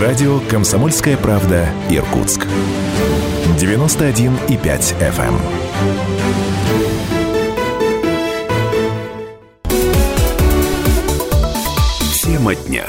Радио «Комсомольская правда» Иркутск. 91,5 FM. Тема дня.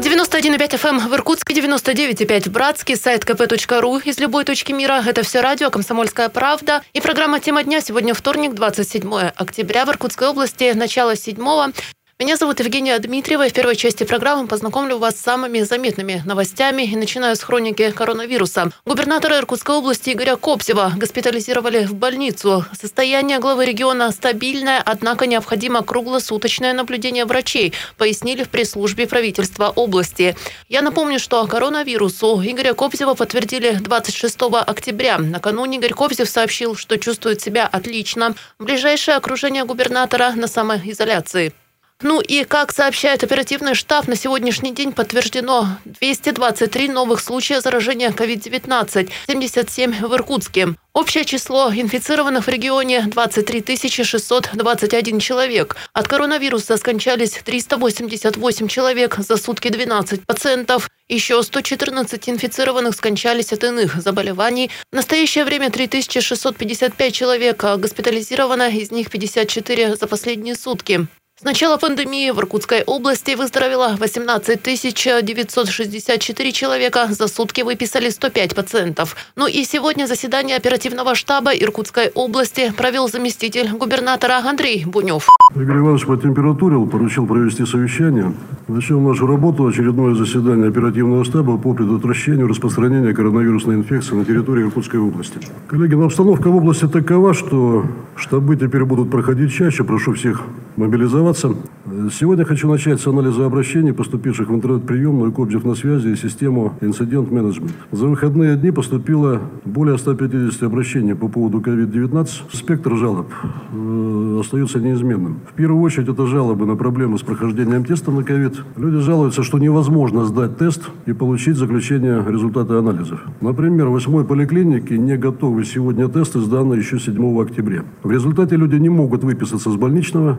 91,5 FM в Иркутске, 99,5 в Братске, сайт kp.ру из любой точки мира. Это все радио «Комсомольская правда». И программа «Тема дня» сегодня вторник, 27 октября в Иркутской области, начало седьмого. Меня зовут Евгения Дмитриева. В первой части программы познакомлю вас с самыми заметными новостями и начинаю с хроники коронавируса. Губернатора Иркутской области Игоря Копсева госпитализировали в больницу. Состояние главы региона стабильное, однако необходимо круглосуточное наблюдение врачей, пояснили в пресс-службе правительства области. Я напомню, что коронавирусу Игоря Копсева подтвердили 26 октября. Накануне Игорь Копсев сообщил, что чувствует себя отлично. Ближайшее окружение губернатора на самоизоляции. Ну и, как сообщает оперативный штаб, на сегодняшний день подтверждено 223 новых случая заражения COVID-19, 77 в Иркутске. Общее число инфицированных в регионе 23 621 человек. От коронавируса скончались 388 человек, за сутки 12 пациентов. Еще 114 инфицированных скончались от иных заболеваний. В настоящее время 3655 человек госпитализировано, из них 54 за последние сутки. С начала пандемии в Иркутской области выздоровело 18 964 человека. За сутки выписали 105 пациентов. Ну и сегодня заседание оперативного штаба Иркутской области провел заместитель губернатора Андрей Бунев. Игорь Иванович потемпературил, поручил провести совещание. Начнем нашу работу. Очередное заседание оперативного штаба по предотвращению распространения коронавирусной инфекции на территории Иркутской области. Коллеги, но обстановка в области такова, что штабы теперь будут проходить чаще. Прошу всех мобилизоваться. Сегодня хочу начать с анализа обращений, поступивших в интернет-приемную Кобзев на связи и систему инцидент-менеджмент. За выходные дни поступило более 150 обращений по поводу COVID-19. Спектр жалоб э, остается неизменным. В первую очередь это жалобы на проблемы с прохождением теста на COVID. Люди жалуются, что невозможно сдать тест и получить заключение результата анализов. Например, в восьмой поликлинике не готовы сегодня тесты, сданные еще 7 октября. В результате люди не могут выписаться с больничного,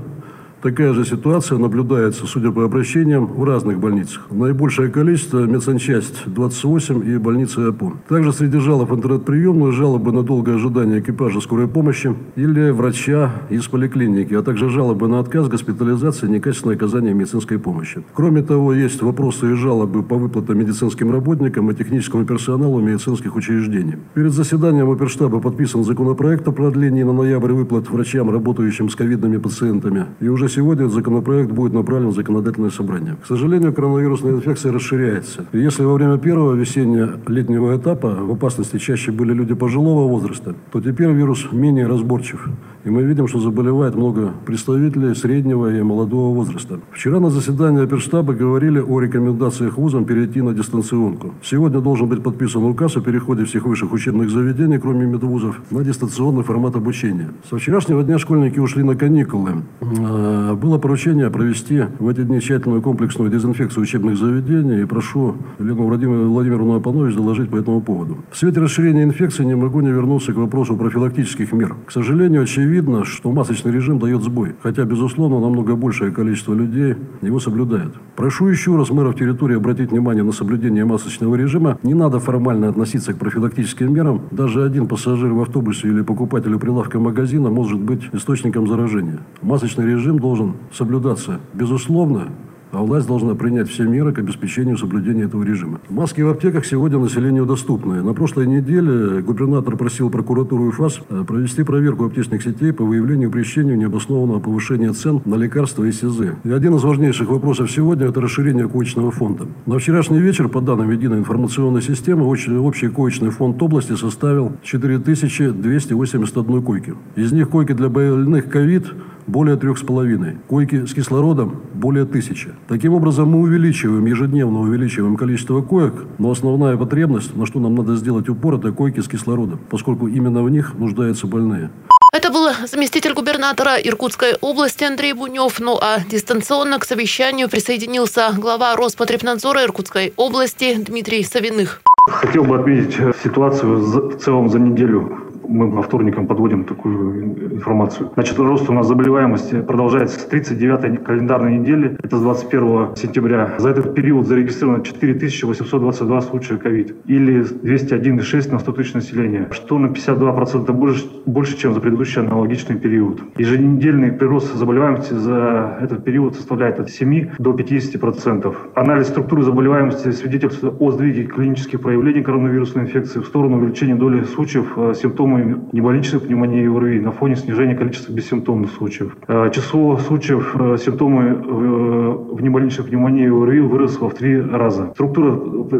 Такая же ситуация наблюдается, судя по обращениям, в разных больницах. Наибольшее количество – медсанчасть 28 и больница АПО. Также среди жалоб интернет-приемную жалобы на долгое ожидание экипажа скорой помощи или врача из поликлиники, а также жалобы на отказ госпитализации некачественное оказание медицинской помощи. Кроме того, есть вопросы и жалобы по выплатам медицинским работникам и техническому персоналу медицинских учреждений. Перед заседанием оперштаба подписан законопроект о продлении на ноябрь выплат врачам, работающим с ковидными пациентами. И уже сегодня этот законопроект будет направлен в законодательное собрание. К сожалению, коронавирусная инфекция расширяется. Если во время первого весенне-летнего этапа в опасности чаще были люди пожилого возраста, то теперь вирус менее разборчив. И мы видим, что заболевает много представителей среднего и молодого возраста. Вчера на заседании оперштаба говорили о рекомендациях вузам перейти на дистанционку. Сегодня должен быть подписан указ о переходе всех высших учебных заведений, кроме медвузов, на дистанционный формат обучения. Со вчерашнего дня школьники ушли на каникулы. А, было поручение провести в эти дни тщательную комплексную дезинфекцию учебных заведений. И прошу Елену Владимировну Апанович доложить по этому поводу. В свете расширения инфекции не могу не вернуться к вопросу профилактических мер. К сожалению, очевидно, видно, что масочный режим дает сбой. Хотя, безусловно, намного большее количество людей его соблюдает. Прошу еще раз мэров территории обратить внимание на соблюдение масочного режима. Не надо формально относиться к профилактическим мерам. Даже один пассажир в автобусе или покупатель у прилавка магазина может быть источником заражения. Масочный режим должен соблюдаться. Безусловно, а власть должна принять все меры к обеспечению соблюдения этого режима. Маски в аптеках сегодня населению доступны. На прошлой неделе губернатор просил прокуратуру и ФАС э, провести проверку аптечных сетей по выявлению и необоснованного повышения цен на лекарства и СИЗ. И один из важнейших вопросов сегодня – это расширение коечного фонда. На вчерашний вечер, по данным единой информационной системы, общий коечный фонд области составил 4281 койки. Из них койки для больных ковид более трех с половиной. Койки с кислородом более тысячи. Таким образом, мы увеличиваем, ежедневно увеличиваем количество коек, но основная потребность, на что нам надо сделать упор, это койки с кислородом, поскольку именно в них нуждаются больные. Это был заместитель губернатора Иркутской области Андрей Бунев. Ну а дистанционно к совещанию присоединился глава Роспотребнадзора Иркутской области Дмитрий Савиных. Хотел бы отметить ситуацию в целом за неделю мы по вторникам подводим такую информацию. Значит, рост у нас заболеваемости продолжается с 39 календарной недели, это с 21 сентября. За этот период зарегистрировано 4822 случая ковид, или 201,6 на 100 тысяч населения, что на 52% больше, больше, чем за предыдущий аналогичный период. Еженедельный прирост заболеваемости за этот период составляет от 7 до 50%. Анализ структуры заболеваемости свидетельствует о сдвиге клинических проявлений коронавирусной инфекции в сторону увеличения доли случаев э, симптомами неболичной пневмонии ОРВИ на фоне снижения количества бессимптомных случаев. Э, число случаев э, симптомы в неболичной пневмонии ОРВИ выросло в три раза. Структура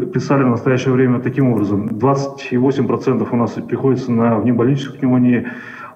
представлена в настоящее время таким образом. 28% у нас приходится на внебольничную пневмонию,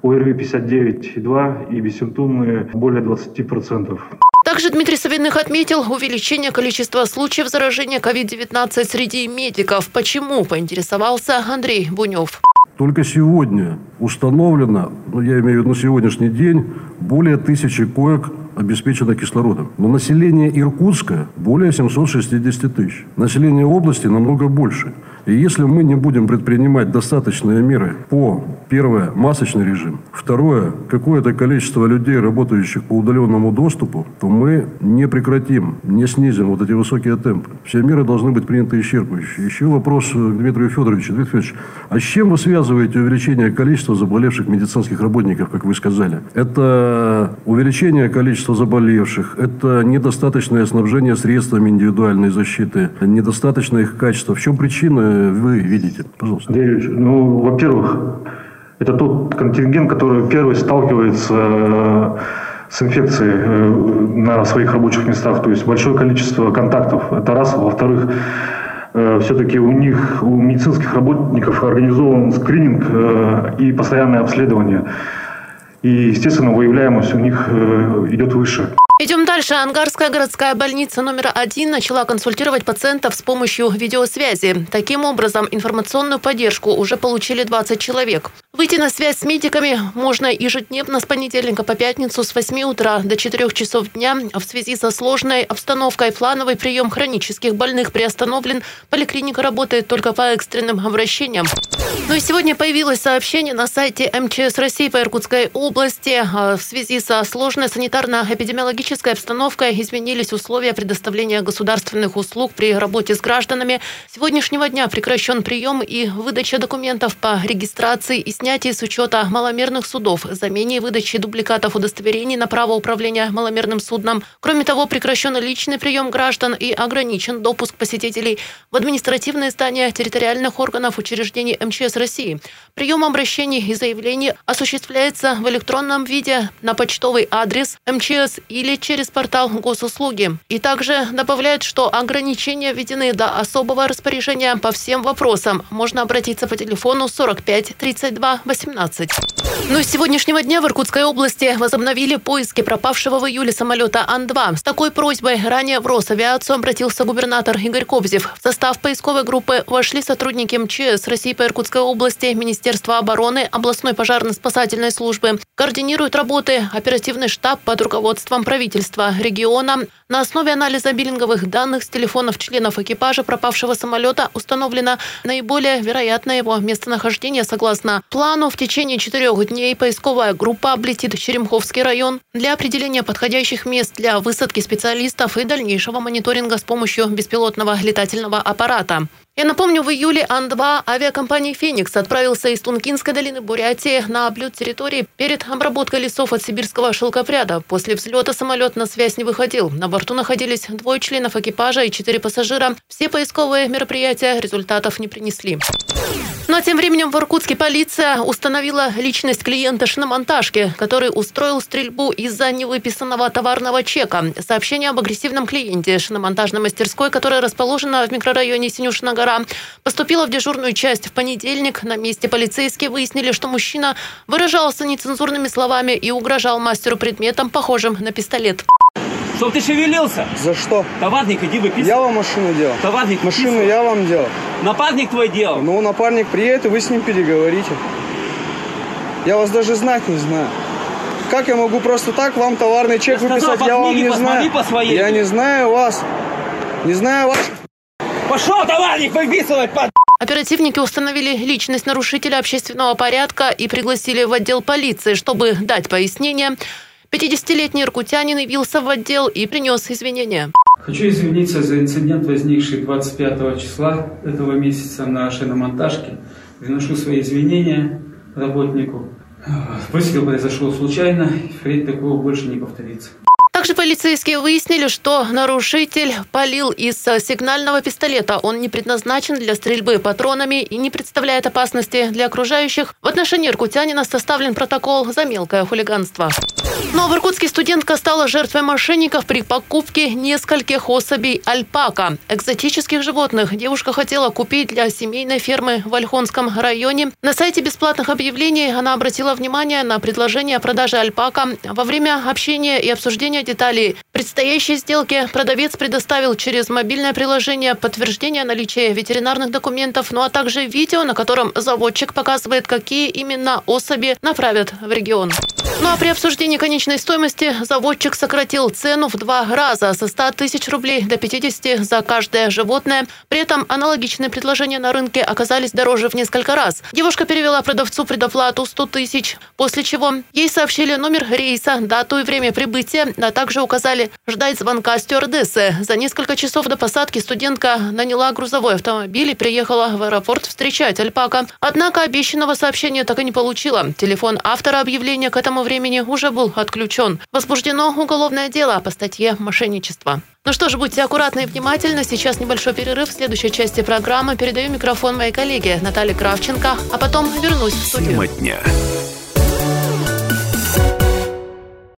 ОРВИ 59,2 и бессимптомные более 20%. Также Дмитрий Савиных отметил увеличение количества случаев заражения COVID-19 среди медиков. Почему, поинтересовался Андрей Бунев. Только сегодня установлено, ну, я имею в виду на сегодняшний день, более тысячи коек обеспечено кислородом. Но население Иркутска более 760 тысяч. Население области намного больше. И если мы не будем предпринимать достаточные меры по, первое, масочный режим, второе, какое-то количество людей, работающих по удаленному доступу, то мы не прекратим, не снизим вот эти высокие темпы. Все меры должны быть приняты исчерпывающие. Еще вопрос к Дмитрию Федоровичу. Дмитрий Федорович, а с чем вы связываете увеличение количества заболевших медицинских работников, как вы сказали? Это увеличение количества заболевших, это недостаточное снабжение средствами индивидуальной защиты, недостаточное их качество. В чем причина вы видите? Пожалуйста. Андрей ну, во-первых, это тот контингент, который первый сталкивается э, с инфекцией э, на своих рабочих местах. То есть большое количество контактов. Это раз. Во-вторых, э, все-таки у них, у медицинских работников организован скрининг и постоянное обследование. И, естественно, выявляемость у них идет выше. Идем дальше. Ангарская городская больница номер один начала консультировать пациентов с помощью видеосвязи. Таким образом, информационную поддержку уже получили 20 человек. Выйти на связь с медиками можно ежедневно с понедельника по пятницу с 8 утра до 4 часов дня. В связи со сложной обстановкой плановый прием хронических больных приостановлен. Поликлиника работает только по экстренным обращениям. Ну и сегодня появилось сообщение на сайте МЧС России по Иркутской области. А, в связи со сложной санитарно-эпидемиологической обстановкой изменились условия предоставления государственных услуг при работе с гражданами. С сегодняшнего дня прекращен прием и выдача документов по регистрации и снятии с учета маломерных судов, замене и выдаче дубликатов удостоверений на право управления маломерным судном. Кроме того, прекращен личный прием граждан и ограничен допуск посетителей в административные здания территориальных органов учреждений МЧС России. Прием обращений и заявлений осуществляется в электронном виде на почтовый адрес МЧС или через портал госуслуги. И также добавляют, что ограничения введены до особого распоряжения по всем вопросам. Можно обратиться по телефону 45 32 18. Но с сегодняшнего дня в Иркутской области возобновили поиски пропавшего в июле самолета Ан-2. С такой просьбой ранее в Росавиацию обратился губернатор Игорь Кобзев. В состав поисковой группы вошли сотрудники МЧС России по Иркутской области, Министерства обороны, областной пожарно-спасательной службы. Координируют работы оперативный штаб под руководством правительства региона. На основе анализа биллинговых данных с телефонов членов экипажа пропавшего самолета установлено наиболее вероятное его местонахождение согласно плану в течение четырех дней поисковая группа облетит Черемховский район для определения подходящих мест для высадки специалистов и дальнейшего мониторинга с помощью беспилотного летательного аппарата. Я напомню, в июле Ан-2 авиакомпании «Феникс» отправился из Тункинской долины Бурятии на облет территории перед обработкой лесов от сибирского шелкопряда. После взлета самолет на связь не выходил. На борту находились двое членов экипажа и четыре пассажира. Все поисковые мероприятия результатов не принесли. Но тем временем в Иркутске полиция установила личность клиента шиномонтажки, который устроил стрельбу из-за невыписанного товарного чека. Сообщение об агрессивном клиенте шиномонтажной мастерской, которая расположена в микрорайоне Синюшина гора, поступило в дежурную часть в понедельник. На месте полицейские выяснили, что мужчина выражался нецензурными словами и угрожал мастеру предметом, похожим на пистолет. Чтоб ты шевелился. За что? Товарник иди выписывай. Я вам машину делал. Товарник Машину выписывай. я вам делал. Напарник твой делал. Ну, напарник приедет, и вы с ним переговорите. Я вас даже знать не знаю. Как я могу просто так вам товарный чек Я сказал, выписать? я вам не знаю. по своей. Я не знаю вас. Не знаю вас. Пошел, товарник, выписывай, под... Оперативники установили личность нарушителя общественного порядка и пригласили в отдел полиции, чтобы дать пояснение. 50-летний иркутянин явился в отдел и принес извинения. Хочу извиниться за инцидент, возникший 25 числа этого месяца на шиномонтажке. Приношу свои извинения работнику. Выстрел произошел случайно, впредь такого больше не повторится. Полицейские выяснили, что нарушитель полил из сигнального пистолета. Он не предназначен для стрельбы патронами и не представляет опасности для окружающих. В отношении иркутянина составлен протокол за мелкое хулиганство. Но в Иркутске студентка стала жертвой мошенников при покупке нескольких особей альпака. Экзотических животных девушка хотела купить для семейной фермы в Ольхонском районе. На сайте бесплатных объявлений она обратила внимание на предложение о продаже альпака. Во время общения и обсуждения деталей предстоящей сделки продавец предоставил через мобильное приложение подтверждение наличия ветеринарных документов, ну а также видео, на котором заводчик показывает, какие именно особи направят в регион. Ну а при обсуждении конечной стоимости заводчик сократил цену в два раза со 100 тысяч рублей до 50 за каждое животное. При этом аналогичные предложения на рынке оказались дороже в несколько раз. Девушка перевела продавцу предоплату 100 тысяч, после чего ей сообщили номер рейса, дату и время прибытия, а также указали ждать звонка стюардессы. За несколько часов до посадки студентка наняла грузовой автомобиль и приехала в аэропорт встречать Альпака. Однако обещанного сообщения так и не получила. Телефон автора объявления к этому времени уже был отключен. Возбуждено уголовное дело по статье «Мошенничество». Ну что ж, будьте аккуратны и внимательны. Сейчас небольшой перерыв. В следующей части программы передаю микрофон моей коллеге Наталье Кравченко, а потом вернусь в студию.